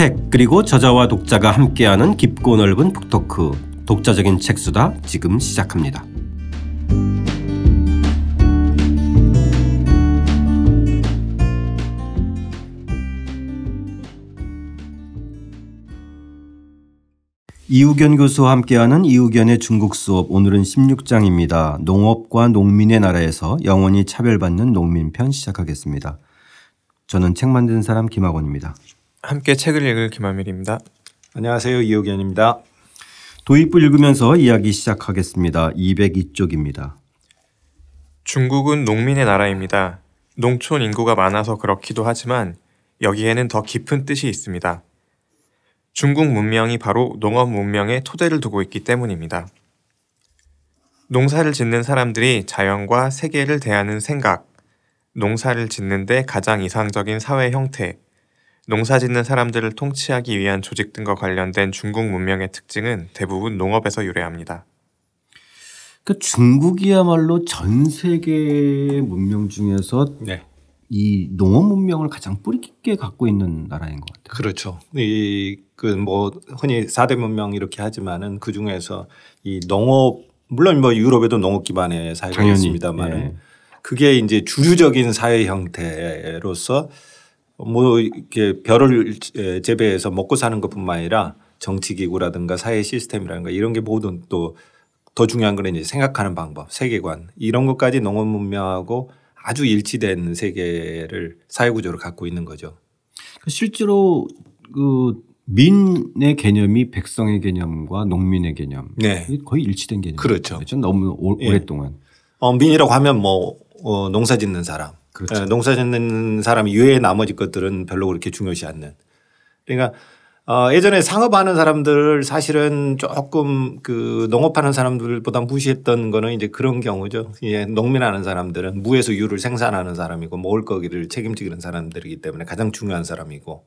책 그리고 저자와 독자가 함께하는 깊고 넓은 북토크 독자적인 책수다 지금 시작합니다. 이우견 교수와 함께하는 이우견의 중국 수업 오늘은 16장입니다. 농업과 농민의 나라에서 영원히 차별받는 농민편 시작하겠습니다. 저는 책 만든 사람 김학원입니다. 함께 책을 읽을 김하밀입니다. 안녕하세요. 이호견입니다. 도입부 읽으면서 이야기 시작하겠습니다. 202쪽입니다. 중국은 농민의 나라입니다. 농촌 인구가 많아서 그렇기도 하지만 여기에는 더 깊은 뜻이 있습니다. 중국 문명이 바로 농업 문명의 토대를 두고 있기 때문입니다. 농사를 짓는 사람들이 자연과 세계를 대하는 생각, 농사를 짓는데 가장 이상적인 사회 형태, 농사 짓는 사람들을 통치하기 위한 조직 등과 관련된 중국 문명의 특징은 대부분 농업에서 유래합니다. 그 중국이야말로 전 세계 문명 중에서 네. 이 농업 문명을 가장 뿌리 깊게 갖고 있는 나라인 것 같아요. 그렇죠. 이 그 뭐 흔히 4대 문명 이렇게 하지만은 그 중에서 이 농업 물론 뭐 유럽에도 농업 기반의 사회가 있습니다만은 예. 그게 이제 주류적인 사회 형태로서 뭐 이렇게 별을 재배해서 먹고 사는 것뿐만 아니라 정치 기구라든가 사회 시스템이라든가 이런 게 모든 또 더 중요한 거는 이제 생각하는 방법, 세계관 이런 것까지 농업 문명하고 아주 일치된 세계를 사회 구조를 갖고 있는 거죠. 실제로 그 민의 개념이 백성의 개념과 농민의 개념 네. 거의 일치된 개념. 그렇죠. 그렇죠? 너무 오, 예. 랫동안 어, 민이라고 하면 뭐 어, 농사 짓는 사람, 그렇죠. 예, 농사 짓는 사람 이외의 나머지 것들은 별로 그렇게 중요시 않는. 그러니까 어, 예전에 상업하는 사람들 사실은 조금 그 농업하는 사람들보다 무시했던 거는 이제 그런 경우죠. 예, 농민하는 사람들은 무에서 유를 생산하는 사람이고 먹을 거기를 책임지는 사람들이기 때문에 가장 중요한 사람이고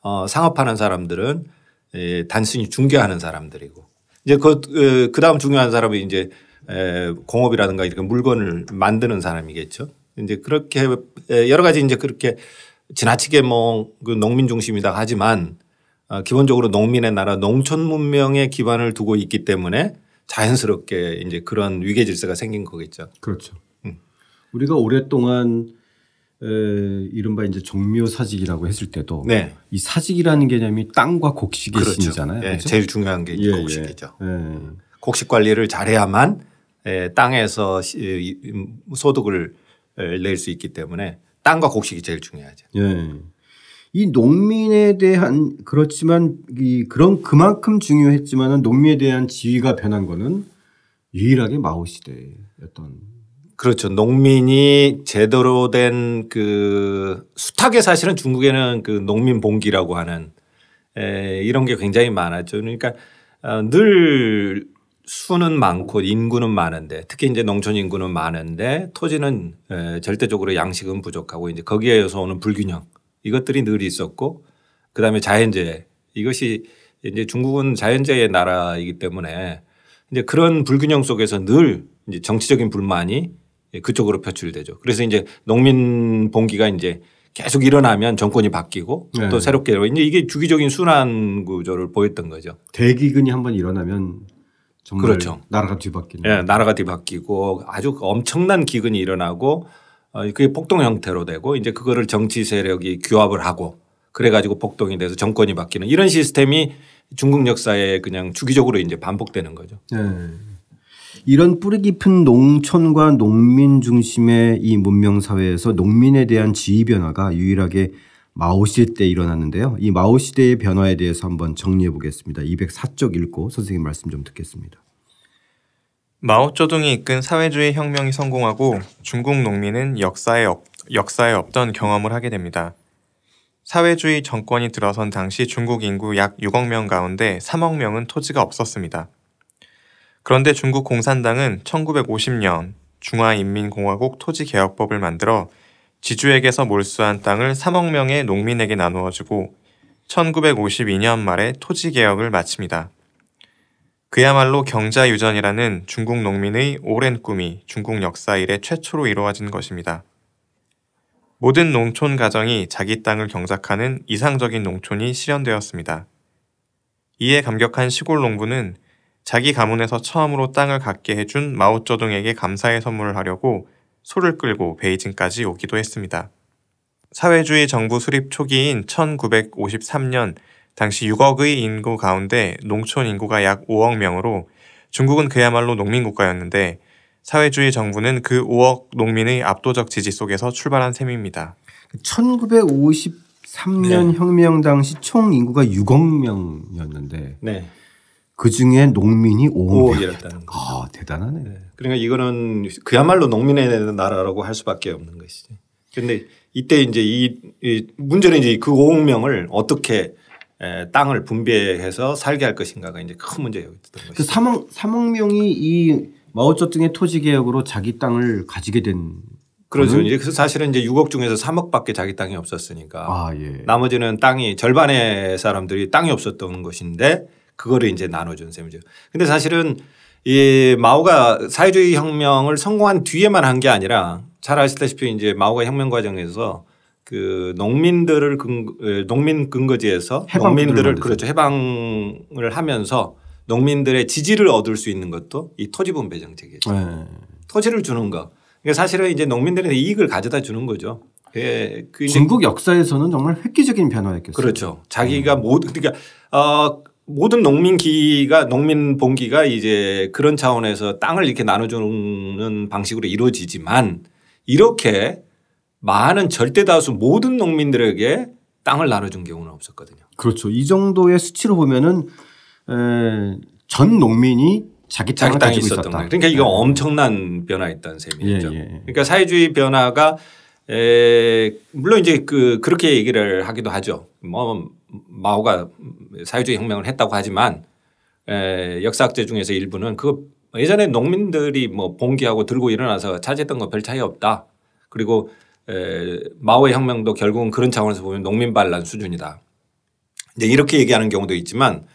어, 상업하는 사람들은 예, 단순히 중개하는 사람들이고 이제 그, 그, 그 다음 중요한 사람이 이제 에, 공업이라든가 이렇게 물건을 만드는 사람이겠죠. 이제 그렇게 여러 가지 이제 그렇게 지나치게 뭐 그 농민 중심이다 하지만 어, 기본적으로 농민의 나라 농촌 문명에 기반을 두고 있기 때문에 자연스럽게 이제 그런 위계 질서가 생긴 거겠죠. 그렇죠. 음. 우리가 오랫동안 에, 이른바 이제 종묘 사직이라고 했을 때도 네. 이 사직이라는 개념이 땅과 곡식의 그렇죠. 신이잖아요. 네. 그렇죠? 제일 중요한 게 예, 곡식이죠. 예. 예. 곡식 관리를 잘해야만 에, 땅에서 소득을 낼 수 있기 때문에 땅과 곡식이 제일 중요하죠. 예. 이 농민에 대한 그렇지만 이 그런 그만큼 중요했지만은 농민에 대한 지위가 변한 거는 유일하게 마오 시대였던 그렇죠. 농민이 제대로 된 그 수탉에 사실은 중국에는 그 농민 봉기라고 하는 에 이런 게 굉장히 많았죠. 그러니까 어, 늘 수는 많고 인구는 많은데 특히 이제 농촌 인구는 많은데 토지는 에 절대적으로 양식은 부족하고 이제 거기에서 오는 불균형 이것들이 늘 있었고 그다음에 자연재해 이것이 이제 중국은 자연재해의 나라이기 때문에 이제 그런 불균형 속에서 늘 이제 정치적인 불만이 그쪽으로 표출되죠. 그래서 이제 농민 봉기가 이제 계속 일어나면 정권이 바뀌고 네. 또 새롭게 이제 이게 주기적인 순환 구조를 보였던 거죠. 대기근이 한번 일어나면 정말 그렇죠. 나라가 뒤바뀌는. 예, 네, 나라가 뒤바뀌고 아주 엄청난 기근이 일어나고 어, 그게 폭동 형태로 되고 이제 그거를 정치 세력이 규합을 하고 그래 가지고 폭동이 돼서 정권이 바뀌는 이런 시스템이 중국 역사에 그냥 주기적으로 이제 반복되는 거죠. 네. 이런 뿌리 깊은 농촌과 농민 중심의 이 문명 사회에서 농민에 대한 지위 변화가 유일하게 마오 시대 때 일어났는데요. 이 마오 시대의 변화에 대해서 한번 정리해 보겠습니다. 204쪽 읽고 선생님 말씀 좀 듣겠습니다. 마오쩌둥이 이끈 사회주의 혁명이 성공하고 중국 농민은 역사에, 없, 역사에 없던 경험을 하게 됩니다. 사회주의 정권이 들어선 당시 중국 인구 약 6억 명 가운데 3억 명은 토지가 없었습니다. 그런데 중국 공산당은 1950년 중화인민공화국 토지개혁법을 만들어 지주에게서 몰수한 땅을 3억 명의 농민에게 나누어주고 1952년 말에 토지 개혁을 마칩니다. 그야말로 경자유전이라는 중국 농민의 오랜 꿈이 중국 역사 이래 최초로 이루어진 것입니다. 모든 농촌 가정이 자기 땅을 경작하는 이상적인 농촌이 실현되었습니다. 이에 감격한 시골 농부는 자기 가문에서 처음으로 땅을 갖게 해준 마오쩌둥에게 감사의 선물을 하려고 소를 끌고 베이징까지 오기도 했습니다. 사회주의 정부 수립 초기인 1953년 당시 6억의 인구 가운데 농촌 인구가 약 5억 명으로 중국은 그야말로 농민 국가였는데 사회주의 정부는 그 5억 농민의 압도적 지지 속에서 출발한 셈입니다. 1953년 네. 혁명 당시 총 인구가 6억 명이었는데 네. 그 중에 농민이 5억 명. 5억이었다는 거. 아 대단하네. 네. 그러니까 이거는 그야말로 농민의 나라라고 할 수밖에 없는 것이지. 그런데 이때 이제 이, 이 문제는 이제 그 5억 명을 어떻게 에, 땅을 분배해서 살게 할 것인가가 이제 큰 문제였던 그 것이죠. 3억 3억 명이 이 마오쩌둥의 토지 개혁으로 자기 땅을 가지게 된. 그렇죠. 이제 그래서 사실은 이제 6억 중에서 3억밖에 자기 땅이 없었으니까 아 예. 나머지는 땅이 절반의 사람들이 땅이 없었던 것인데 그거를 이제 나눠준 셈이죠. 근데 사실은 이 마오가 사회주의 혁명을 성공한 뒤에만 한 게 아니라 잘 아시다시피 이제 마오가 혁명 과정에서 그 농민들을 근 농민 근거지에서 농민들을. 그렇죠 해방을 하면서 농민들의 지지를 얻을 수 있는 것도 이 토지 분배 정책이죠. 네. 토지를 주는 거. 그러니까 사실은 이제 농민들한테 이익을 가져다 주는 거죠. 예, 그 중국 역사에서는 정말 획기적인 변화였겠어요. 그렇죠. 자기가 모든 그러니까 어 모든 농민기가 농민 봉기가 이제 그런 차원에서 땅을 이렇게 나눠주는 방식으로 이루어지지만 이렇게 많은 절대 다수 모든 농민들에게 땅을 나눠준 경우는 없었거든요. 그렇죠. 이 정도의 수치로 보면은 에, 전 농민이 자기 땅을 자기 땅이 있었던 있었다. 거예요. 그러니까 이거 네. 엄청난 변화였던 셈이죠. 예, 예. 그러니까 사회주의 변화가 에 물론 이제 그 그렇게 얘기를 하기도 하죠. 뭐 마오가 사회주의 혁명을 했다고 하지만 에 역사학자 중에서 일부는 그 예전에 농민들이 뭐 봉기하고 들고 일어나서 차지했던 거별 차이 없다. 그리고 에 마오의 혁명도 결국은 그런 차원에서 보면 농민 반란 수준이다. 이제 이렇게 얘기하는 경우도 있지만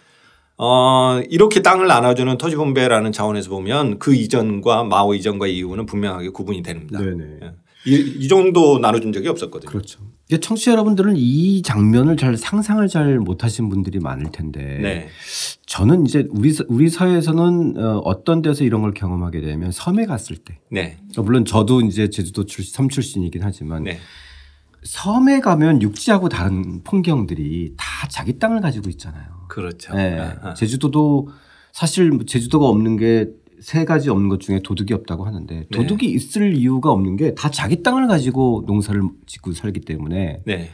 어 이렇게 땅을 나눠주는 토지 분배라는 차원에서 보면 그 이전과 마오 이전과 이후는 분명하게 구분이 됩니다. 네네. 예. 이, 이 정도 나눠준 적이 없었거든요. 그렇죠. 청취자 여러분들은 이 장면을 잘 상상을 잘 못하신 분들이 많을 텐데 네. 저는 이제 우리 사- 우리 사회에서는 어, 어떤 데서 이런 걸 경험하게 되면 섬에 갔을 때 네. 물론 저도 이제 제주도 출, 섬 출신이긴 하지만 네. 섬에 가면 육지하고 다른 풍경들이 다 자기 땅을 가지고 있잖아요. 그렇죠. 네. 아, 아. 제주도도 사실 뭐 제주도가 없는 게 세 가지 없는 것 중에 도둑이 없다고 하는데 네. 도둑이 있을 이유가 없는 게 다 자기 땅을 가지고 농사를 짓고 살기 때문에 네.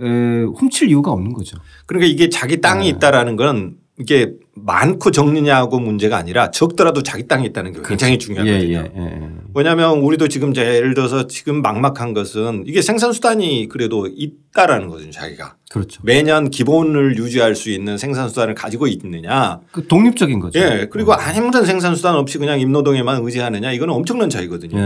에, 훔칠 이유가 없는 거죠. 그러니까 이게 자기 땅이 네. 있다라는 건 이게 많고 적느냐고 문제가 아니라 적더라도 자기 땅이 있다는 게 굉장히 중요하거든요. 예, 예, 예. 왜냐하면 우리도 지금 제 예를 들어서 지금 막막한 것은 이게 생산 수단이 그래도 있다라는 거죠 자기가 그렇죠. 매년 기본을 유지할 수 있는 생산 수단을 가지고 있느냐 그 독립적인 거죠. 예 그리고 아무런 생산 수단 없이 그냥 임노동에만 의지하느냐 이거는 엄청난 차이거든요. 예.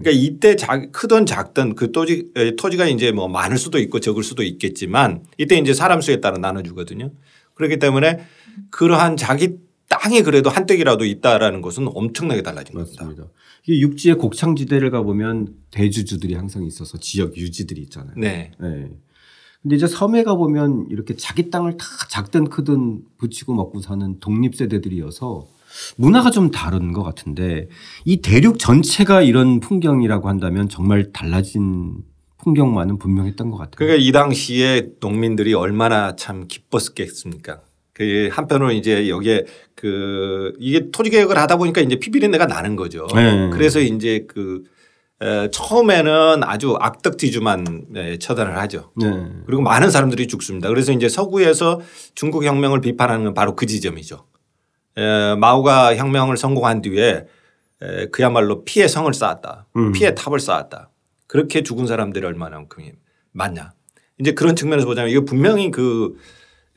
그러니까 이때 작, 크든 작든 그 토지, 에, 토지가 이제 뭐 많을 수도 있고 적을 수도 있겠지만 이때 이제 사람 수에 따라 나눠주거든요. 그렇기 때문에 그러한 자기 땅이 그래도 한뜩이라도 있다라는 것은 엄청나게 달라진 겁니다. 맞습니다. 이 육지의 곡창지대를 가보면 대주주들이 항상 있어서 지역 유지들이 있잖아요. 네. 네. 근데 이제 섬에 가보면 이렇게 자기 땅을 다 작든 크든 붙이고 먹고 사는 독립세대들이어서 문화가 좀 다른 것 같은데 이 대륙 전체가 이런 풍경이라고 한다면 정말 달라진 풍경만은 분명했던 것 같아요. 그러니까 이 당시에 농민들이 얼마나 참 기뻤겠습니까. 그 한편으로 이제 여기에 그 이게 토지 개혁을 하다 보니까 이제 피비린내가 나는 거죠. 네. 그래서 이제 그 에, 처음에는 아주 악덕지주만 에, 처단을 하죠. 네. 그리고 많은 사람들이 죽습니다. 그래서 이제 서구에서 중국 혁명을 비판하는 건 바로 그 지점이죠. 에, 마오가 혁명을 성공한 뒤에 에, 그야말로 피해 성을 쌓았다. 음. 피해 탑을 쌓았다. 그렇게 죽은 사람들이 얼마나만큼이 많냐. 이제 그런 측면에서 보자면 이거 분명히 그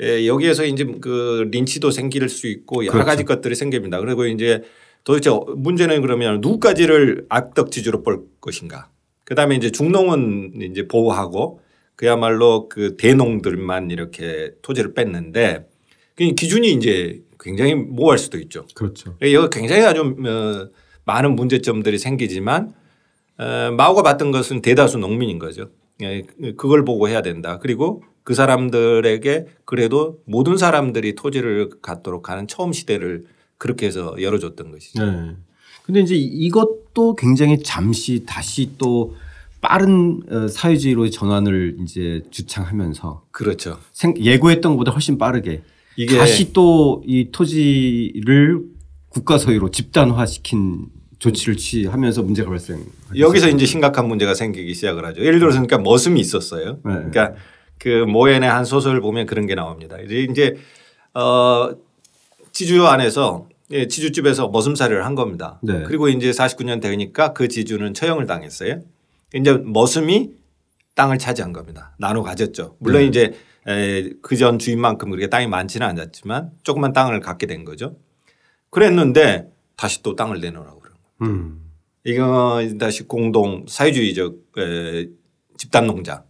에, 여기에서 이제 그 린치도 생길 수 있고 여러 그렇죠. 가지 것들이 생깁니다. 그리고 이제 도대체 문제는 그러면 누구까지를 악덕지주로 볼 것인가. 그 다음에 이제 중농은 이제 보호하고 그야말로 그 대농들만 이렇게 토지를 뺐는데 그 기준이 이제 굉장히 모호할 수도 있죠. 그렇죠. 여기 굉장히 아주 어, 많은 문제점들이 생기지만 어, 마오가 봤던 것은 대다수 농민인 거죠. 예, 그걸 보고 해야 된다. 그리고 그 사람들에게 그래도 모든 사람들이 토지를 갖도록 하는 처음 시대를 그렇게 해서 열어줬던 것이죠. 네. 근데 이제 이것도 굉장히 잠시 다시 또 빠른 어, 사회주의로 전환을 이제 주창하면서 그렇죠. 생- 예고했던 것보다 훨씬 빠르게 이게 다시 또 이 토지를 국가 소유로 집단화시킨 조치를 취하면서 문제가 발생. 여기서 이제 심각한 문제가 생기기 시작을 하죠. 예를 들어서 그러니까 머슴이 있었어요. 네. 그러니까 그 모엔의 한 소설을 보면 그런 게 나옵니다. 이제 이제 어 지주 안에서 예, 지주집에서 머슴살이를 한 겁니다. 네. 그리고 이제 49년 되니까 그 지주는 처형을 당했어요. 이제 머슴이 땅을 차지한 겁니다. 나눠 가졌죠. 물론 네. 이제 그 전 주인만큼 그렇게 땅이 많지는 않았지만 조그만 땅을 갖게 된 거죠. 그랬는데 다시 또 땅을 내놓으라고. 음. 이거 다시 공동 사회주의적 에, 집단 농장,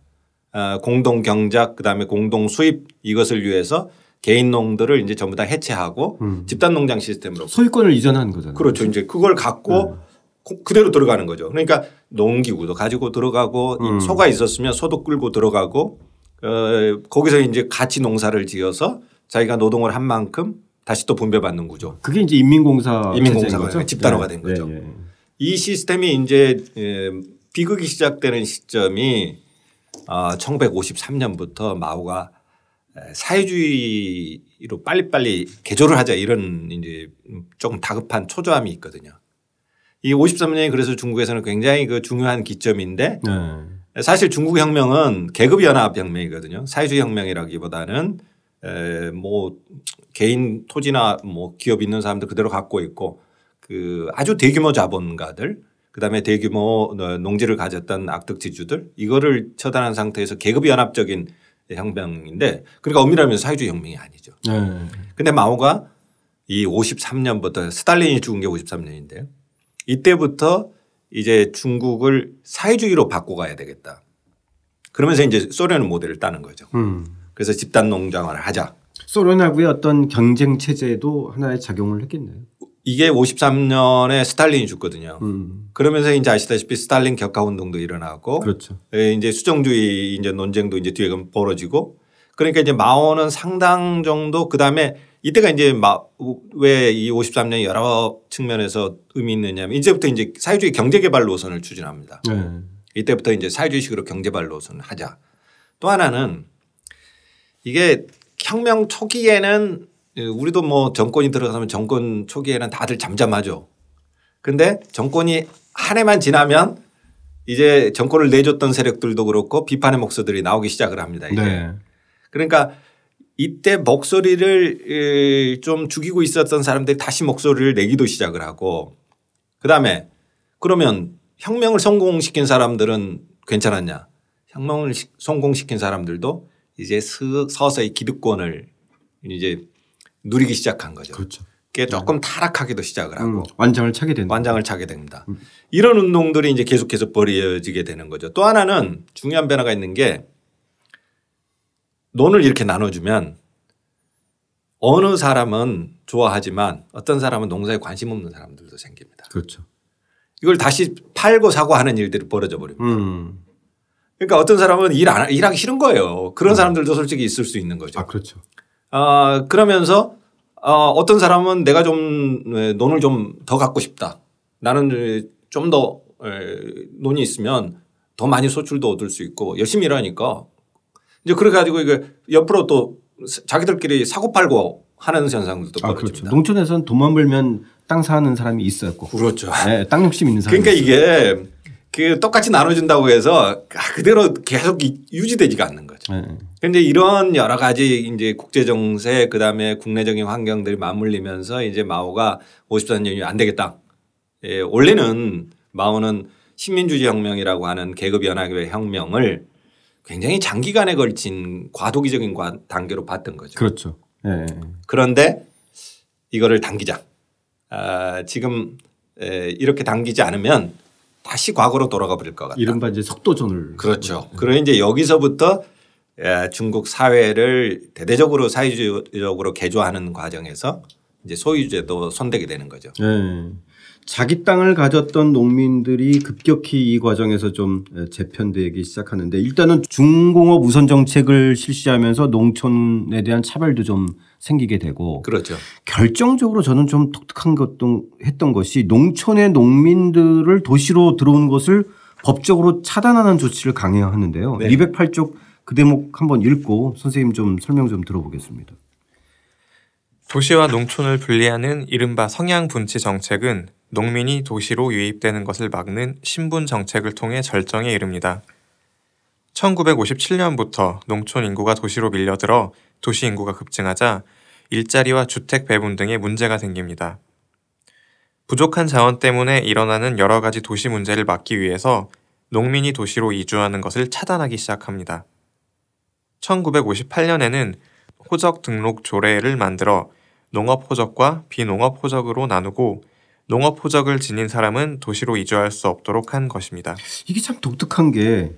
아, 공동 경작 그다음에 공동 수입 이것을 위해서 개인 농들을 이제 전부 다 해체하고 음. 집단 농장 시스템으로 소유권을 이전한 거잖아요. 그렇죠. 이제 그걸 갖고 고- 그대로 들어가는 거죠. 그러니까 농기구도 가지고 들어가고 이 음. 소가 있었으면 소도 끌고 들어가고 어, 거기서 이제 같이 농사를 지어서 자기가 노동을 한 만큼 다시 또 분배받는 구조. 그게 이제 인민공사 인민공사가 거죠? 집단화가 네. 된 거죠. 네, 네. 이 시스템이 이제 예, 비극이 시작되는 시점이 어, 1953년부터 마오가 에, 사회주의로 빨리빨리 개조를 하자 이런 이제 조금 다급한 초조함이 있거든요. 이 53년이 그래서 중국에서는 굉장히 그 중요한 기점인데 네. 사실 중국 혁명은 계급 연합 혁명이거든요. 사회주의 혁명이라기보다는 에, 뭐 개인 토지나 뭐 기업 있는 사람들 그대로 갖고 있고 그 아주 대규모 자본가들 그다음에 대규모 어, 농지를 가졌던 악덕지주들 이거를 처단한 상태에서 계급 연합적인 혁명인데 그러니까 엄밀하면 사회주의 혁명이 아니죠. 네. 근데 마오가 이 53년부터 스탈린이 죽은 게 53년인데요. 이때부터 이제 중국을 사회주의로 바꿔가야 되겠다. 그러면서 이제 소련 모델을 따는 거죠. 음. 그래서 집단 농장을 하자. 소련하고의 어떤 경쟁 체제도 하나의 작용을 했겠네요. 이게 53년에 스탈린이 죽거든요. 음. 그러면서 이제 아시다시피 스탈린 격하 운동도 일어나고 그렇죠. 예, 이제 수정주의 이제 논쟁도 이제 뒤에 벌어지고 그러니까 이제 마오는 상당 정도 그다음에 이때가 이제 왜 이 53년이 여러 측면에서 의미 있느냐면 이제부터 이제 사회주의 경제 개발 노선을 추진합니다. 네. 이때부터 이제 사회주의식으로 경제발 노선을 하자. 또 하나는 이게 혁명 초기에는 우리도 뭐 정권이 들어서면 정권 초기에는 다들 잠잠하죠. 근데 정권이 한 해만 지나면 이제 정권을 내줬던 세력들도 그렇고 비판의 목소들이 나오기 시작을 합니다. 이게. 네. 그러니까 이때 목소리를 좀 죽이고 있었던 사람들이 다시 목소리를 내기도 시작을 하고 그다음에 그러면 혁명을 성공시킨 사람들은 괜찮았냐? 혁명을 시- 성공시킨 사람들도 이제 스- 서서히 기득권을 이제 누리기 시작한 거죠. 그렇죠. 그게 조금 타락하기도 시작을 하고 음. 완장을 차게 된다. 완장을 차게 됩니다. 이런 운동들이 이제 계속해서 벌어지게 되는 거죠. 또 하나는 중요한 변화가 있는 게 논을 이렇게 나눠주면 어느 사람은 좋아하지만 어떤 사람은 농사에 관심 없는 사람들도 생깁니다. 그렇죠. 이걸 다시 팔고 사고 하는 일들이 벌어져 버립니다. 음. 그러니까 어떤 사람은 일 안, 일하기 싫은 거예요. 그런 사람들도 솔직히 있을 수 있는 거죠. 아 그렇죠. 아, 그러면서 어, 어떤 사람은 내가 좀 에, 논을 좀 더 갖고 싶다. 나는 좀 더 논이 있으면 더 많이 소출도 얻을 수 있고 열심히 일하니까 이제 그래 가지고 이게 옆으로 또 자기들끼리 사고 팔고 하는 현상들도 아 그렇죠. 벌어집니다. 농촌에서는 돈만 벌면 땅 사는 사람이 있었고. 그렇죠. 네, 땅 욕심 있는 사람. 그러니까 이게 그 똑같이 나눠준다고 해서 그대로 계속 이- 유지되지가 않는 거죠. 네. 근데 이런 여러 가지 이제 국제 정세 그 다음에 국내적인 환경들이 맞물리면서 이제 마오가 54년이 안 되겠다. 예, 원래는 마오는 식민주의 혁명이라고 하는 계급 연합의 혁명을 굉장히 장기간에 걸친 과도기적인 과- 단계로 봤던 거죠. 그렇죠. 네. 그런데 이거를 당기자. 아, 지금 에, 이렇게 당기지 않으면 다시 과거로 돌아가 버릴 것 같다. 이른바 이제 속도전을. 그렇죠. 그래 이제 여기서부터 에, 중국 사회를 대대적으로 사회주의적으로 개조하는 과정에서 이제 소유제도 손대게 되는 거죠. 네. 자기 땅을 가졌던 농민들이 급격히 이 과정에서 좀 재편되기 시작하는데 일단은 중공업 우선 정책을 실시하면서 농촌에 대한 차별도 좀 생기게 되고 그렇죠. 결정적으로 저는 좀 독특한 것도 했던 것이 농촌의 농민들을 도시로 들어온 것을 법적으로 차단하는 조치를 강행하는데요. 네. 208쪽 그 대목 한번 읽고 선생님 좀 설명 좀 들어보겠습니다. 도시와 농촌을 분리하는 이른바 성향 분치 정책은 농민이 도시로 유입되는 것을 막는 신분 정책을 통해 절정에 이릅니다. 1957년부터 농촌 인구가 도시로 밀려들어 도시 인구가 급증하자 일자리와 주택 배분 등의 문제가 생깁니다. 부족한 자원 때문에 일어나는 여러 가지 도시 문제를 막기 위해서 농민이 도시로 이주하는 것을 차단하기 시작합니다. 1958년에는 호적 등록 조례를 만들어 농업 호적과 비농업 호적으로 나누고 농업 호적을 지닌 사람은 도시로 이주할 수 없도록 한 것입니다. 이게 참 독특한 게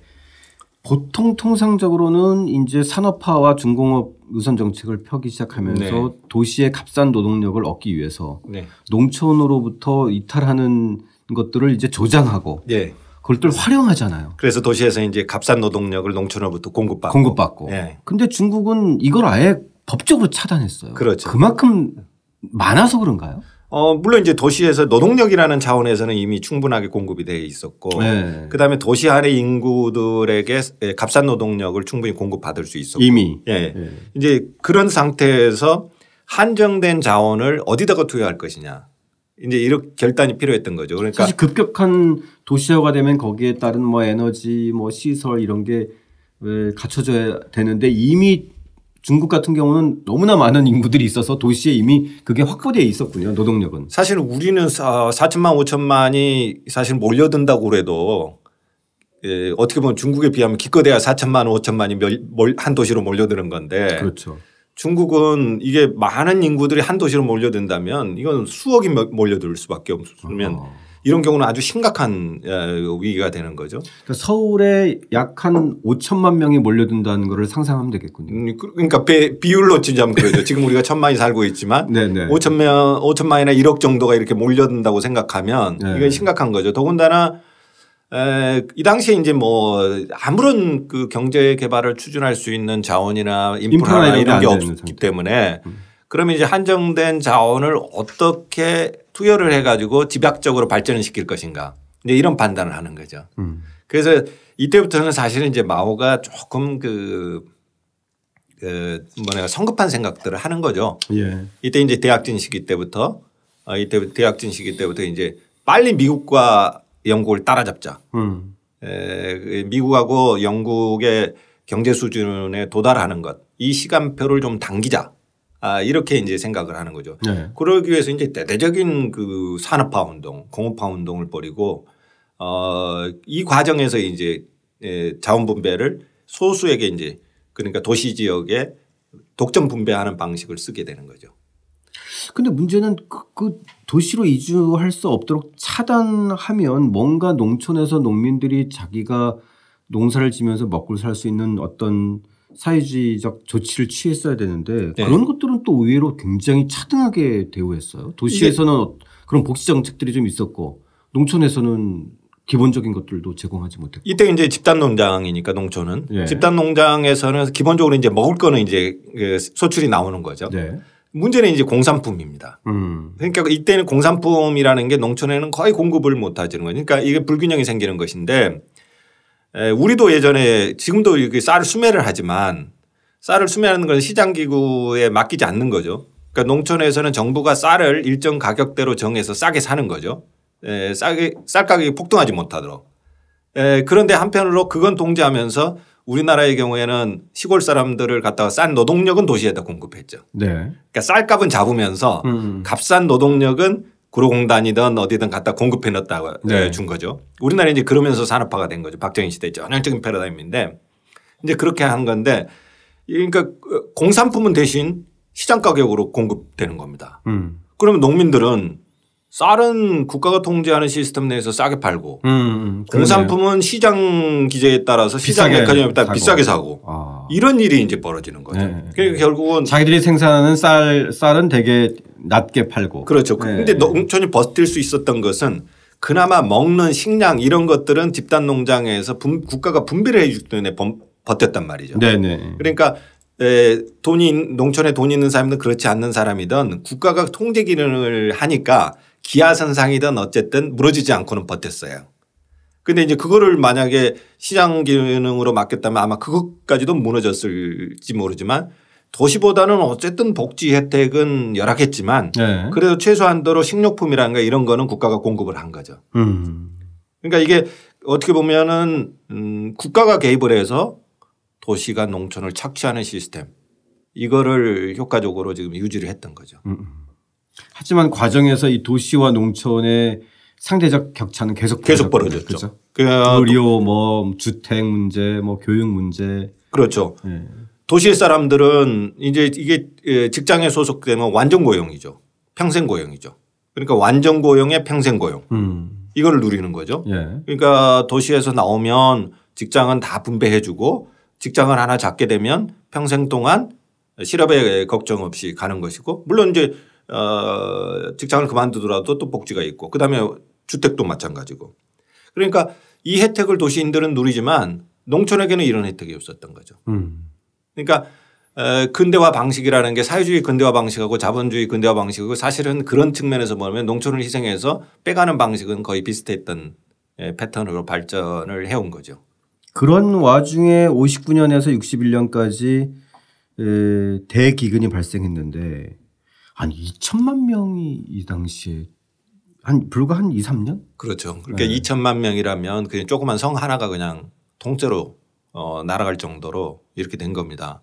보통 통상적으로는 이제 산업화와 중공업 우선 정책을 펴기 시작하면서 네. 도시의 값싼 노동력을 얻기 위해서 네. 농촌으로부터 이탈하는 것들을 이제 조장하고 예. 그걸 또 활용하잖아요. 그래서 도시에서 이제 값싼 노동력을 농촌으로부터 공급받고. 공급받고. 예. 근데 중국은 이걸 아예 법적으로 차단했어요. 그렇죠. 그만큼 많아서 그런가요? 어, 물론 이제 도시에서 노동력이라는 차원에서는 이미 충분하게 공급이 돼 있었고 네. 그다음에 도시 안의 인구들에게 예, 값싼 노동력을 충분히 공급받을 수 있었고 이미. 예. 예. 이제 그런 상태에서 한정된 자원을 어디다가 투여할 것이냐. 이제 이렇게 결단이 필요했던 거죠. 그러니까 사실 급격한 도시화가 되면 거기에 따른 뭐 에너지, 뭐 시설 이런 게왜 갖춰져야 되는데 이미 중국 같은 경우는 너무나 많은 인구들이 있어서 도시에 이미 그게 확보되어 있었군요. 노동력은. 사실 우리는 4천만 5천만이 사실 몰려든다고 그래도 예, 어떻게 보면 중국에 비하면 기껏해야 4천만 5천만이 멸- 몰- 한 도시로 몰려드는 건데 그렇죠. 중국은 이게 많은 인구들이 한 도시로 몰려든다면 이건 수억이 몰- 몰려들 수밖에 없으면 어. 이런 경우는 아주 심각한 예, 위기가 되는 거죠. 그러니까 서울에 약 한 5천만 명이 몰려든다는 거를 상상하면 되겠군요. 음, 그- 그러니까 배- 비율로 치자면 그러죠. 지금 우리가 천만이 살고 있지만 네네. 5천 명, 5천만이나 1억 정도가 이렇게 몰려든다고 생각하면 네. 이건 심각한 거죠. 더군다나 에, 이 당시에 이제 뭐 아무런 그 경제 개발을 추진할 수 있는 자원이나 인프라나 인프라나 이런 게 없기 상태. 음. 때문에 그러면 이제 한정된 자원을 어떻게 투여를 해가지고 집약적으로 발전을 시킬 것인가 이제 이런 판단을 하는 거죠. 음. 그래서 이때부터는 사실은 이제 마오가 조금 그, 그 뭐냐 성급한 생각들을 하는 거죠. 예. 이때 이제 대학진 시기 때부터 어, 이때 대학진 시기 때부터 이제 빨리 미국과 영국을 따라잡자. 음. 에, 그 미국하고 영국의 경제 수준에 도달하는 것. 이 시간표를 좀 당기자. 아, 이렇게 이제 생각을 하는 거죠. 네. 그러기 위해서 이제 대대적인 그 산업화 운동, 공업화 운동을 벌이고 어, 이 과정에서 이제 에, 자원 분배를 소수에게 이제 그러니까 도시 지역에 독점 분배하는 방식을 쓰게 되는 거죠. 근데 문제는 그, 그 도시로 이주할 수 없도록 차단하면 뭔가 농촌에서 농민들이 자기가 농사를 지면서 먹고 살 수 있는 어떤 사회주의적 조치를 취했어야 되는데 네. 그런 것들은 또 의외로 굉장히 차등하게 대우했어요. 도시에서는 어- 그런 복지 정책들이 좀 있었고 농촌에서는 기본적인 것들도 제공하지 못했고. 이때 이제 집단 농장이니까 농촌은 예. 집단 농장에서는 기본적으로 이제 먹을 거는 이제 그 소출이 나오는 거죠. 네. 문제는 이제 공산품입니다. 음. 그러니까 이때는 공산품이라는 게 농촌에는 거의 공급을 못 하지는 거예요. 그러니까 이게 불균형이 생기는 것인데 에, 우리도 예전에 지금도 이렇게 쌀을 수매를 하지만 쌀을 수매하는 건 시장 기구에 맡기지 않는 거죠. 그러니까 농촌에서는 정부가 쌀을 일정 가격대로 정해서 싸게 사는 거죠. 에, 싸게 쌀 가격이 폭등하지 못하도록. 에, 그런데 한편으로 그건 동지하면서 우리나라의 경우에는 시골 사람들을 갖다가 싼 노동력은 도시에다 공급했죠. 네. 그러니까 쌀값은 잡으면서 음. 값싼 노동력은 구로공단이든 어디든 갖다 공급해 놨다고 네. 준 거죠. 우리나라 이제 그러면서 산업화가 된 거죠. 박정희 시대 전형적인 패러다임인데 이제 그렇게 한 건데 그러니까 공산품은 대신 시장 가격으로 공급되는 겁니다. 음. 그러면 농민들은 쌀은 국가가 통제하는 시스템 내에서 싸게 팔고 음, 음. 공산품은 시장 기제에 따라서 시장 메커니즘에 따라 사고. 비싸게 사고 아. 이런 일이 이제 벌어지는 거죠. 네. 그러니까 결국은 자기들이 생산하는 쌀 쌀은 되게 낮게 팔고. 그렇죠. 네. 근데 농촌이 버틸 수 있었던 것은 그나마 먹는 식량 이런 것들은 집단 농장에서 분- 국가가 분배를 해주기 때문에 범- 버텼단 말이죠. 네네. 그러니까 에, 돈이 있- 농촌에 돈 있는 사람이든 그렇지 않는 사람이든 국가가 통제 기능을 하니까 기하선상이든 어쨌든 무너지지 않고는 버텼어요. 근데 이제 그거를 만약에 시장 기능으로 맡겼다면 아마 그것까지도 무너졌을지 모르지만 도시보다는 어쨌든 복지 혜택은 열악했지만 네. 그래도 최소한도로 식료품이라든가 이런 거는 국가가 공급을 한 거죠. 음. 그러니까 이게 어떻게 보면은 음 국가가 개입을 해서 도시가 농촌을 착취하는 시스템 이거를 효과적으로 지금 유지를 했던 거죠. 하지만 과정에서 이 도시와 농촌의 상대적 격차는 계속 계속. 벌어졌죠. 그죠? 그 의료, 뭐 주택 문제, 뭐 교육 문제. 그렇죠. 예. 도시의 사람들은 이제 이게 예, 직장에 소속되면 완전 고용이죠. 평생 고용이죠. 그러니까 완전 고용의 평생 고용 음. 이거를 누리는 거죠. 예. 그러니까 도시에서 나오면 직장은 다 분배해 주고 직장을 하나 잡게 되면 평생 동안 실업에 걱정 없이 가는 것이고 물론 이제 어 직장을 그만두더라도 또 복지가 있고 그다음에 주택도 마찬가지고 그러니까 이 혜택을 도시인들은 누리지만 농촌에게는 이런 혜택이 없었던 거죠. 음. 그러니까 어, 근대화 방식이라는 게 사회주의 근대화 방식하고 자본주의 근대화 방식이고 사실은 그런 측면에서 보면 농촌을 희생해서 빼가는 방식은 거의 비슷했던 예, 패턴으로 발전을 해온 거죠. 그런 와중에 59년에서 61년까지 대기근이 발생했는데 한 2천만 명이 이 당시에 한 불과 한 2, 3년? 그렇죠. 그러니까 2천만 명이라면 그냥 조그만 성 하나가 그냥 통째로 어, 날아갈 정도로 이렇게 된 겁니다.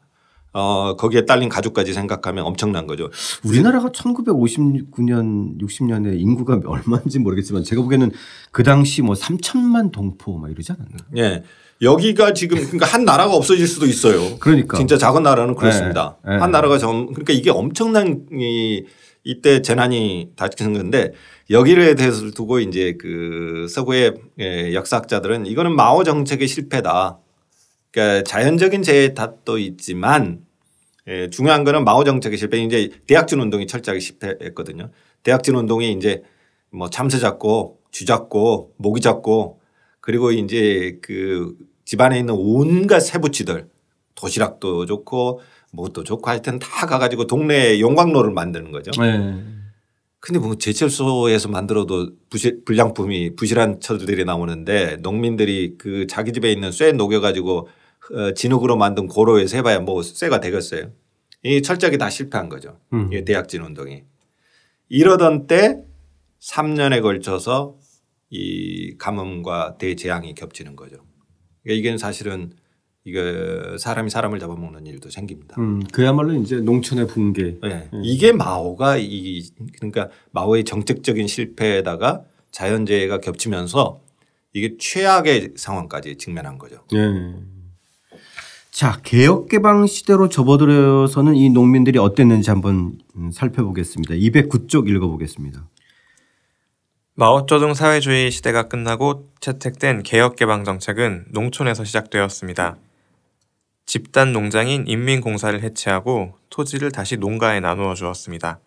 어, 거기에 딸린 가족까지 생각하면 엄청난 거죠. 우리나라가 1959년, 60년에 인구가 얼마인지 모르겠지만 제가 보기에는 그 당시 뭐 3천만 동포 막 이러지 않았나? 예. 여기가 지금 그러니까 한 나라가 없어질 수도 있어요. 그러니까. 진짜 작은 나라는 그렇습니다. 네, 네. 한 나라가 전 그러니까 이게 엄청난 이 이때 재난이 닥친 건데 여기에 대해서 두고 이제 그 서구의 예, 역사학자들은 이거는 마오 정책의 실패다. 그러니까 자연적인 재해 탓도 있지만 예, 중요한 거는 마오 정책의 실패. 이제 대학진 운동이 철저하게 실패했거든요. 대학진 운동이 이제 뭐 참새 잡고 쥐 잡고 모기 잡고 그리고 이제 그 집안에 있는 온갖 세부치들 도시락도 좋고 뭣도 좋고 하여튼 다 가가지고 동네 용광로를 만드는 거죠. 네. 근데 뭐 제철소에서 만들어도 부실, 불량품이 부실한 처들이 나오는데 농민들이 그 자기 집에 있는 쇠 녹여 가지고 어, 진흙으로 만든 고로에서 해봐야 뭐 쇠가 되겠어요. 이 철저하게 다 실패한 거죠. 음. 이 대학진 운동이. 이러던 때 3년에 걸쳐서 이 가뭄과 대재앙이 겹치는 거죠. 그러니까 이게 사실은 이거 사람이 사람을 잡아먹는 일도 생깁니다. 음, 그야말로 이제 농촌의 붕괴. 네. 이게 마오가 이 그러니까 마오의 정책적인 실패에다가 자연재해가 겹치면서 이게 최악의 상황까지 직면한 거죠. 네. 자, 개혁개방 시대로 접어들어서는 이 농민들이 어땠는지 한번 음, 살펴보겠습니다. 209쪽 읽어보겠습니다. 마오쩌둥 사회주의 시대가 끝나고 채택된 개혁개방 정책은 농촌에서 시작되었습니다. 집단 농장인 인민공사를 해체하고 토지를 다시 농가에 나누어 주었습니다.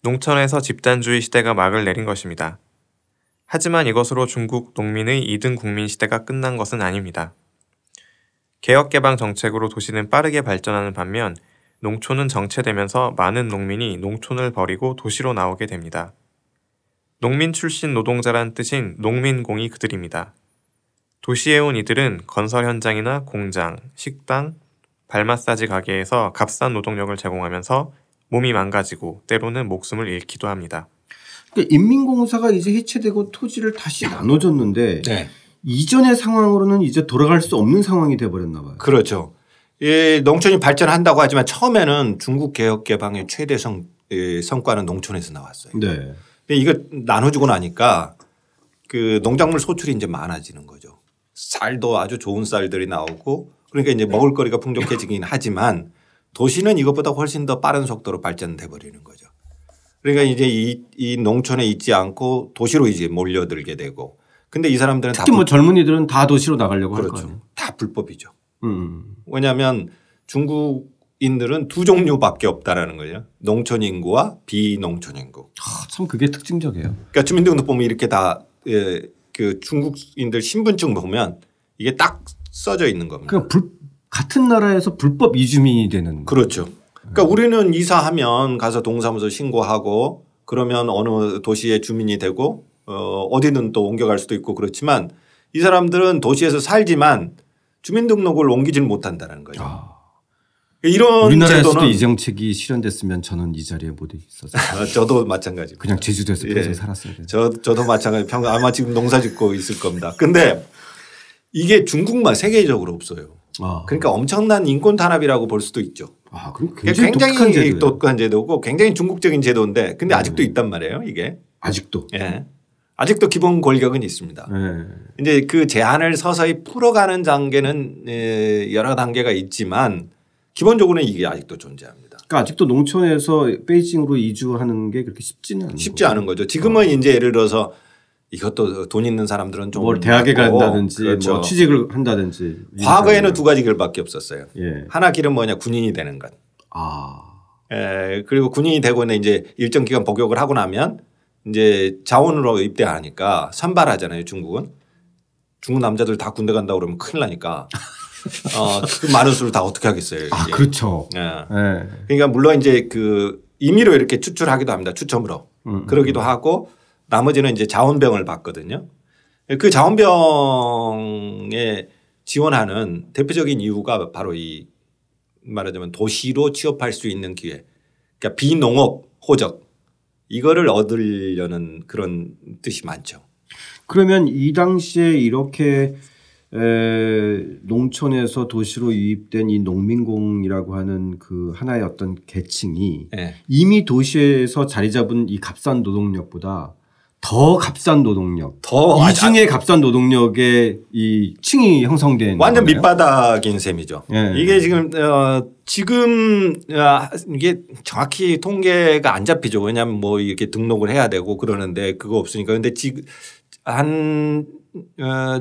농촌에서 집단주의 시대가 막을 내린 것입니다. 하지만 이것으로 중국 농민의 2등 국민 시대가 끝난 것은 아닙니다. 개혁개방 정책으로 도시는 빠르게 발전하는 반면 농촌은 정체되면서 많은 농민이 농촌을 버리고 도시로 나오게 됩니다. 농민 출신 노동자란 뜻인 농민공이 그들입니다. 도시에 온 이들은 건설 현장이나 공장, 식당, 발 마사지 가게에서 값싼 노동력을 제공하면서 몸이 망가지고 때로는 목숨을 잃기도 합니다. 그러니까 인민공사가 이제 해체되고 토지를 다시 나눠줬는데 네. 이전의 상황으로는 이제 돌아갈 수 없는 상황이 돼버렸나 봐요. 그렇죠. 이 농촌이 발전한다고 하지만 처음에는 중국 개혁 개방의 최대 성, 이 성과는 농촌에서 나왔어요. 네. 근데 이거 나눠주고 나니까 그 농작물 소출이 이제 많아지는 거죠. 쌀도 아주 좋은 쌀들이 나오고 그러니까 이제 먹을거리가 풍족해지긴 하지만 도시는 이것보다 훨씬 더 빠른 속도로 발전돼 버리는 거죠. 그러니까 이제 이, 이 농촌에 있지 않고 도시로 이제 몰려들게 되고 근데 이 사람들은 다 특히 뭐 불- 젊은이들은 다 도시로 나가려고 할거 아니에요. 그렇죠. 다 불법이죠. 음. 왜냐하면 중국 인들은 두 종류밖에 없다라는 거예요. 농촌 인구와 비농촌 인구. 아, 참 그게 특징적이에요. 그러니까 주민등록 보면 이렇게 다 예, 그 중국인들 신분증 보면 이게 딱 써져 있는 겁니다. 그러니까 불, 같은 나라에서 불법 이주민이 되는. 그렇죠. 그러니까 우리는 이사하면 가서 동사무소 신고하고 그러면 어느 도시의 주민이 되고 어 어디는 또 옮겨갈 수도 있고 그렇지만 이 사람들은 도시에서 살지만 주민등록을 옮기지는 못한다는 거죠. 아, 이런 우리나라에서도 제도는 이 정책이 실현됐으면 저는 이 자리에 못 있어서 어, 저도 마찬가지. 그냥 제주도에서 예. 평생 살았어야 돼. 저 저도 마찬가지. 평 아마 지금 농사 짓고 있을 겁니다. 근데 이게 중국만 세계적으로 없어요. 아, 그러니까 엄청난 인권 탄압이라고 볼 수도 있죠. 아 그럼 굉장히, 굉장히, 독특한 제도고 굉장히 중국적인 제도인데 근데 아직도 있단 말이에요. 이게. 아직도. 예. 아직도 기본 권력은 있습니다. 네. 이제 그 제한을 서서히 풀어가는 단계는 에, 여러 단계가 있지만 기본적으로는 이게 아직도 존재합니다. 그러니까 아직도 농촌에서 베이징으로 이주하는 게 그렇게 쉽지는 않은 쉽지 않은 거죠. 지금은 이제 예를 들어서 이것도 돈 있는 사람들은 좀뭘 대학에 간다든지 그렇죠. 뭐 취직을 한다든지 과거에는 두 가지 길밖에 없었어요. 예. 하나 길은 뭐냐 군인이 되는 것. 아. 에, 그리고 군인이 되고 는 이제 일정 기간 복역을 하고 나면 이제 자원으로 입대하니까 선발하잖아요. 중국은 중국 남자들 다 군대 간다 고 그러면 큰일 나니까 어, 그 많은 수를 다 어떻게 하겠어요. 아, 이게. 그렇죠. 예. 예. 그러니까 물론 이제 그 임의로 이렇게 추출하기도 합니다. 추첨으로 음, 그러기도 하고 나머지는 이제 자원병을 받거든요. 그 자원병에 지원하는 대표적인 이유가 바로 이 말하자면 도시로 취업할 수 있는 기회. 그러니까 비농업 호적 이거를 얻으려는 그런 뜻이 많죠. 그러면 이 당시에 이렇게 에, 농촌에서 도시로 유입된 이 농민공이라고 하는 그 하나의 어떤 계층이 예. 이미 도시에서 자리 잡은 이 값싼 노동력보다 더 값싼 노동력, 더 이중의 값싼 노동력의 이 층이 형성된 완전 거네요? 밑바닥인 셈이죠. 예. 이게 지금 어 지금 아, 이게 정확히 통계가 안 잡히죠. 왜냐하면 뭐 이렇게 등록을 해야 되고 그러는데 그거 없으니까. 근데 지금 한 어,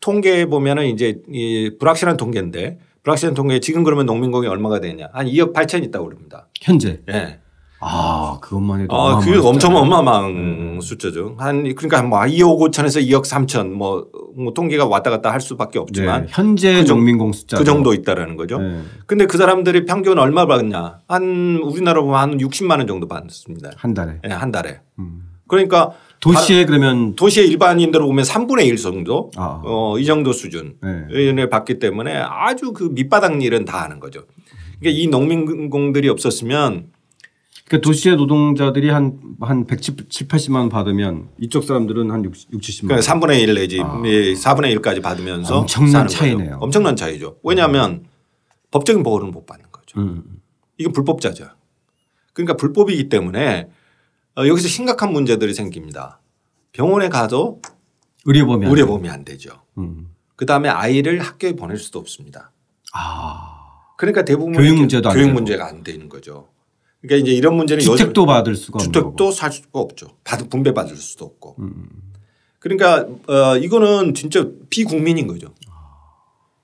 통계에 보면은 이제 이 불확실한 통계인데 불확실한 통계 지금 그러면 농민공이 얼마가 되냐 한 2억 8천 있다고 그럽니다. 현재 예. 아 그것만 해도 아, 그 어마어마한 엄청. 어마어마한 숫자죠. 한 그러니까 뭐 2억 5천에서 2억 3천 뭐, 뭐 통계가 왔다 갔다 할 수밖에 없지만 네, 현재 그 정- 농민공 숫자 그 정도 있다라는 거죠. 네. 근데 그 사람들이 평균 얼마 받냐? 한 우리나라 보면 한 60만 원 정도 받습니다. 한 달에 예, 한 달에. 음. 그러니까 도시에 그러면 도시의 일반인들로 보면 3분의 1 정도 아. 어, 이 정도 수준 네. 을 받기 때문에 아주 그 밑바닥 일은 다 하는 거죠. 그러니까 이 농민공들이 없었으면 그러니까 도시의 노동자들이 한 한 170, 80만 원 받으면 이쪽 사람들은 한 60, 70만 원. 그러니까 3분의 1 내지 예, 4분의 1까지 받으면서 엄청난 사는 거죠. 차이네요. 엄청난 차이죠. 왜냐하면 법적인 보호를 못 받는 거죠. 음. 이게 불법자죠. 그러니까 불법이기 때문에 어, 여기서 심각한 문제들이 생깁니다. 병원에 가도 의료보험이 안 의료보험이 안 되죠. 음. 그 다음에 아이를 학교에 보낼 수도 없습니다. 아. 그러니까 대부분 교육 문제도 안 교육 되고. 문제가 안 되는 거죠. 그러니까 이제 이런 문제는 주택도 받을 수가. 주택도 살 수가 없죠. 받 분배 받을 수도 없고. 음. 그러니까 어, 이거는 진짜 비국민인 거죠.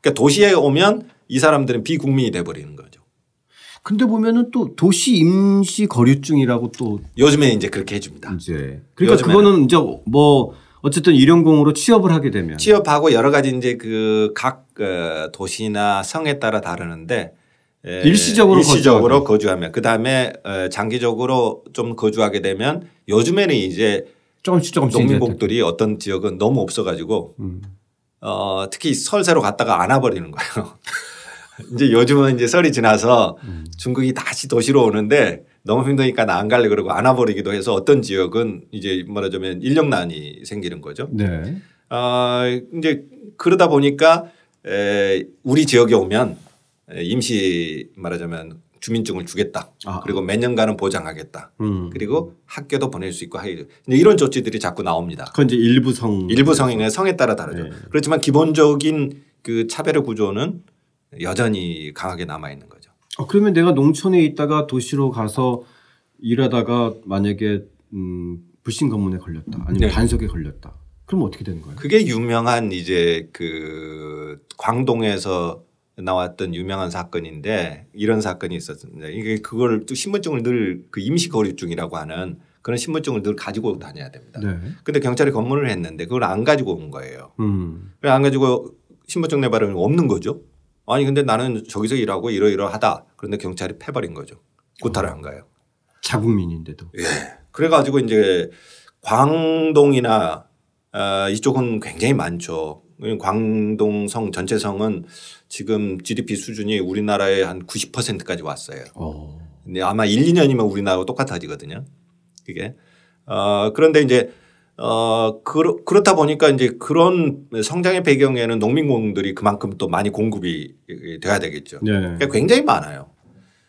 그러니까 도시에 오면 이 사람들은 비국민이 돼 버리는 거죠. 근데 보면은 또 도시 임시 거류증이라고 또 요즘에 이제 그렇게 해줍니다. 이제 그러니까. 그거는 이제 뭐 어쨌든 일용공으로 취업을 하게 되면 취업하고 여러 가지 이제 그 각 도시나 성에 따라 다르는데 에, 일시적으로 일시적으로. 거주하면 그 다음에 장기적으로 좀 거주하게 되면 요즘에는 이제 조금씩 조금씩 농민복들이 어떤 지역은 너무 없어가지고 음. 어, 특히 설새로 갔다가 안아버리는 거예요. 이제 요즘은 이제 설이 지나서 음. 중국이 다시 도시로 오는데 너무 힘드니까 나 안 갈래 그러고 안아버리기도 해서 어떤 지역은 이제 말하자면 인력난이 생기는 거죠. 네. 어, 이제 그러다 보니까 에, 우리 지역에 오면 에, 임시 말하자면 주민증을 주겠다. 아. 그리고 몇 년간은 보장하겠다. 음. 그리고 학교도 보낼 수 있고 하기 이제 이런 조치들이 자꾸 나옵니다. 그건 이제 일부 성 일부 성인의 성에 따라 다르죠. 네. 그렇지만 기본적인 그 차별의 구조는 여전히 강하게 남아 있는 거죠. 어, 그러면 내가 농촌에 있다가 도시로 가서 일하다가 만약에 음, 불신 검문에 걸렸다 아니면 네. 단속에 걸렸다. 그럼 어떻게 되는 거예요? 그게 유명한 이제 그 광동에서 나왔던 유명한 사건인데 이런 사건이 있었습니다. 이게 그걸 또 신분증을 늘 그 임시 거류증이라고 하는 그런 신분증을 늘 가지고 다녀야 됩니다. 네. 근데 경찰이 검문을 했는데 그걸 안 가지고 온 거예요. 음. 안 가지고 신분증 내발은 없는 거죠. 아니 근데 나는 저기서 일하고 이러이러하다. 그런데 경찰이 패버린 거죠. 구타를 한 거예요. 자국민인데도. 예. 그래가지고 이제 광동이나 어, 이쪽은 굉장히 많죠. 광동성 전체 성은 지금 GDP 수준이 우리나라의 한 90%까지 왔어요. 어. 근데 아마 1, 2년이면 우리나라하고 똑같아지거든요. 그게. 어, 그런데 이제 어, 그렇, 그렇다 보니까 이제 그런 성장의 배경에는 농민공들이 그만큼 또 많이 공급이 돼야 되겠죠. 네. 그러니까 굉장히 많아요.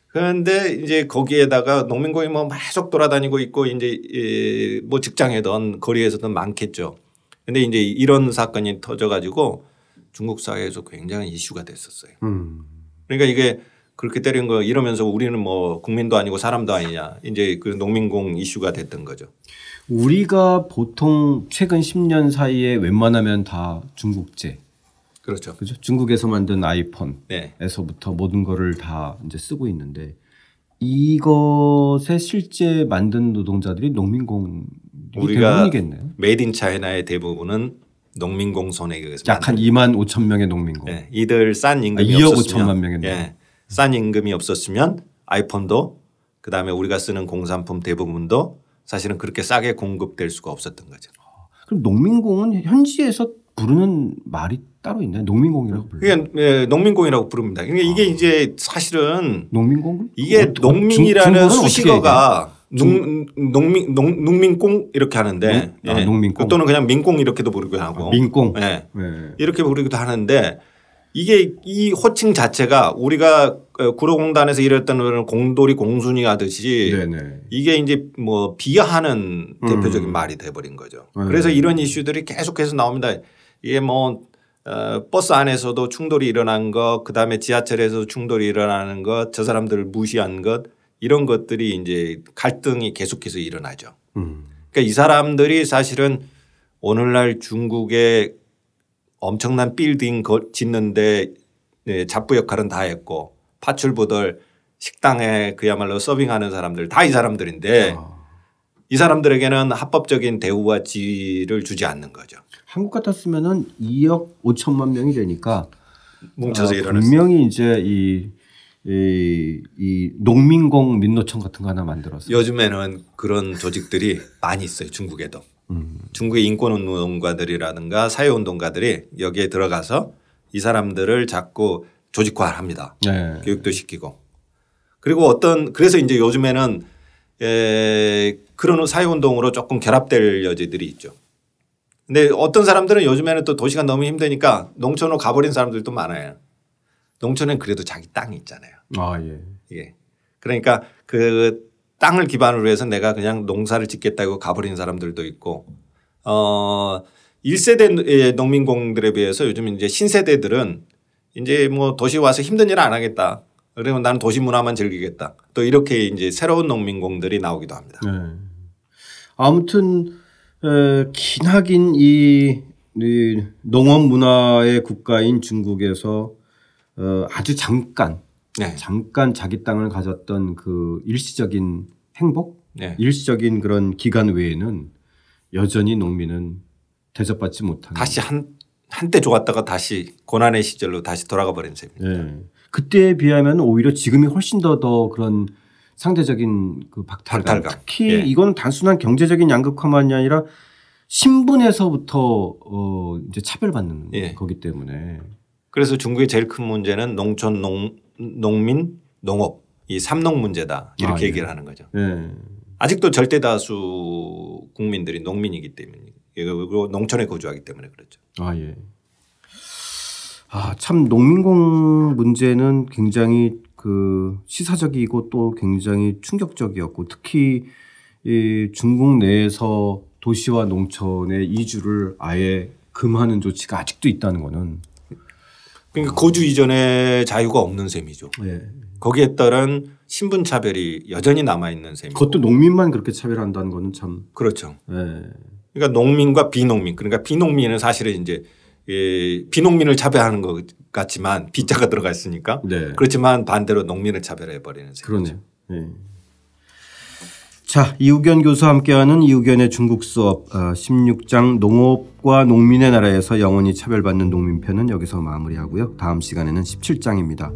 그런데 이제 거기에다가 농민공이 뭐 계속 돌아다니고 있고 이제 이뭐 직장이든 거리에서든 많겠죠. 근데 이제 이런 사건이 터져가지고 중국 사회에서 굉장히 이슈가 됐었어요. 음. 그러니까 이게 그렇게 때린 거 이러면서 우리는 뭐 국민도 아니고 사람도 아니냐 이제 그 농민공 이슈가 됐던 거죠. 우리가 보통 최근 10년 사이에 웬만하면 다 중국제. 그렇죠. 그죠? 중국에서 만든 아이폰. 네. 에서부터 모든 거를 다 이제 쓰고 있는데 이것에 실제 만든 노동자들이 농민공 우리가 대부분이겠네요. made in China의 대부분은 농민공 손에 의해서 약한 2만 5천 명의 농민공. 네. 이들 싼 임금이 아, 2억 없었으면 5천만 명의 예. 싼 임금이 없었으면 아이폰도 그다음에 우리가 쓰는 공산품 대부분도 사실은 그렇게 싸게 공급될 수가 없었던 거죠. 그럼 농민공은 현지에서 부르는 말이 따로 있나요? 농민공이라고 불러요? 그게 예, 농민공이라고 부릅니다. 그러니까 이게 이제 사실은 농민공? 이게 어, 농민이라는 수식어가 농, 농민 농, 농민공 이렇게 하는데 농- 아, 농민공. 또는 그냥 민공 이렇게도 부르기도 하고 아, 민공. 예. 네. 이렇게 부르기도 하는데 이게 이 호칭 자체가 우리가 어, 구로공단에서 일했던 공돌이 공순이 하듯이 네네. 이게 이제 뭐 비하하는 대표적인 음. 말이 돼버린 거죠. 네. 그래서 이런 이슈들이 계속해서 나옵니다. 이게 뭐 어, 버스 안에서도 충돌이 일어난 것, 그 다음에 지하철에서 충돌이 일어나는 것, 저 사람들을 무시한 것 이런 것들이 이제 갈등이 계속해서 일어나죠. 음. 그러니까 이 사람들이 사실은 오늘날 중국의 엄청난 빌딩 거- 짓는데 네, 잡부 역할은 다 했고 파출부들 식당에 그야말로 서빙하는 사람들 다 이 사람들인데 아. 이 사람들에게는 합법적인 대우와 지위를 주지 않는 거죠. 한국 같았으면은 2억 5천만 명이 되니까 뭉쳐서 아, 일어났어요. 분명히 이제 이, 이, 이 농민공 민노총 같은 거 하나 만들어서 요즘에는 그런 조직들이 많이 있어요. 중국에도. 음. 중국의 인권운동가들이라든가 사회운동가들이 여기에 들어가서 이 사람들을 자꾸 조직화합니다. 네. 교육도 시키고. 그리고 어떤 그래서 이제 요즘에는 에 그런 사회운동으로 조금 결합될 여지들이 있죠. 근데 어떤 사람들은 요즘에는 또 도시가 너무 힘드니까 농촌으로 가버린 사람들도 많아요. 농촌엔 그래도 자기 땅이 있잖아요. 아 예. 이게 그러니까 그 땅을 기반으로 해서 내가 그냥 농사를 짓겠다고 가버린 사람들도 있고 어 1세대 농민공들에 비해서 요즘 이제 신세대들은 이제 뭐 도시 와서 힘든 일 안 하겠다. 그러면 나는 도시 문화만 즐기겠다. 또 이렇게 이제 새로운 농민공들이 나오기도 합니다. 네. 아무튼 에, 기나긴 이, 이 농업 문화의 국가인 중국에서 어, 아주 잠깐 네. 잠깐 자기 땅을 가졌던 그 일시적인 행복, 네. 일시적인 그런 기간 외에는 여전히 농민은 대접받지 못하는. 다시 한 한때 좋았다가 다시 고난의 시절로 다시 돌아가 버린 셈입니다. 예. 그때에 비하면 오히려 지금이 훨씬 더더 그런 상대적인 그 박탈감. 박탈감. 특히 예. 이건 단순한 경제적인 양극화만이 아니라 신분에서부터 어 이제 차별받는 예. 거기 때문에 그래서 중국의 제일 큰 문제는 농촌 농 농민 농업 이 삼농 문제다 이렇게 아, 예. 얘기를 하는 거죠. 예. 아직도 절대 다수 국민들이 농민이기 때문에 그리고 농촌에 거주하기 때문에 그렇죠. 아 예. 아참 농민공 문제는 굉장히 그 시사적이고 또 굉장히 충격적이었고 특히 이 중국 내에서 도시와 농촌의 이주를 아예 금하는 조치가 아직도 있다는 거는 그러니까 거주 이전에 자유가 없는 셈이죠. 예. 거기에 따른 신분 차별이 여전히 남아 있는 셈이고 그것도 농민만 그렇게 차별한다는 거는 참 그렇죠. 예. 그러니까 농민과 비농민 그러니까 비농민은 사실은 이제 예, 비농민을 차별하는 것 같지만 비자가 들어가 있으니까 네. 그렇지만 반대로 농민을 차별해 버리는 셈이죠. 그러네요. 예. 자, 이우견 교수와 함께하는 이우견의 중국 수업 어, 16장 농업과 농민의 나라에서 영원히 차별받는 농민편은 여기서 마무리하고요. 다음 시간에는 17장입니다.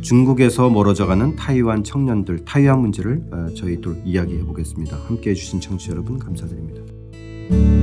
중국에서 멀어져가는 타이완 청년들 타이완 문제를 어, 저희 또 이야기해 보겠습니다. 함께해 주신 청취자 여러분 감사드립니다.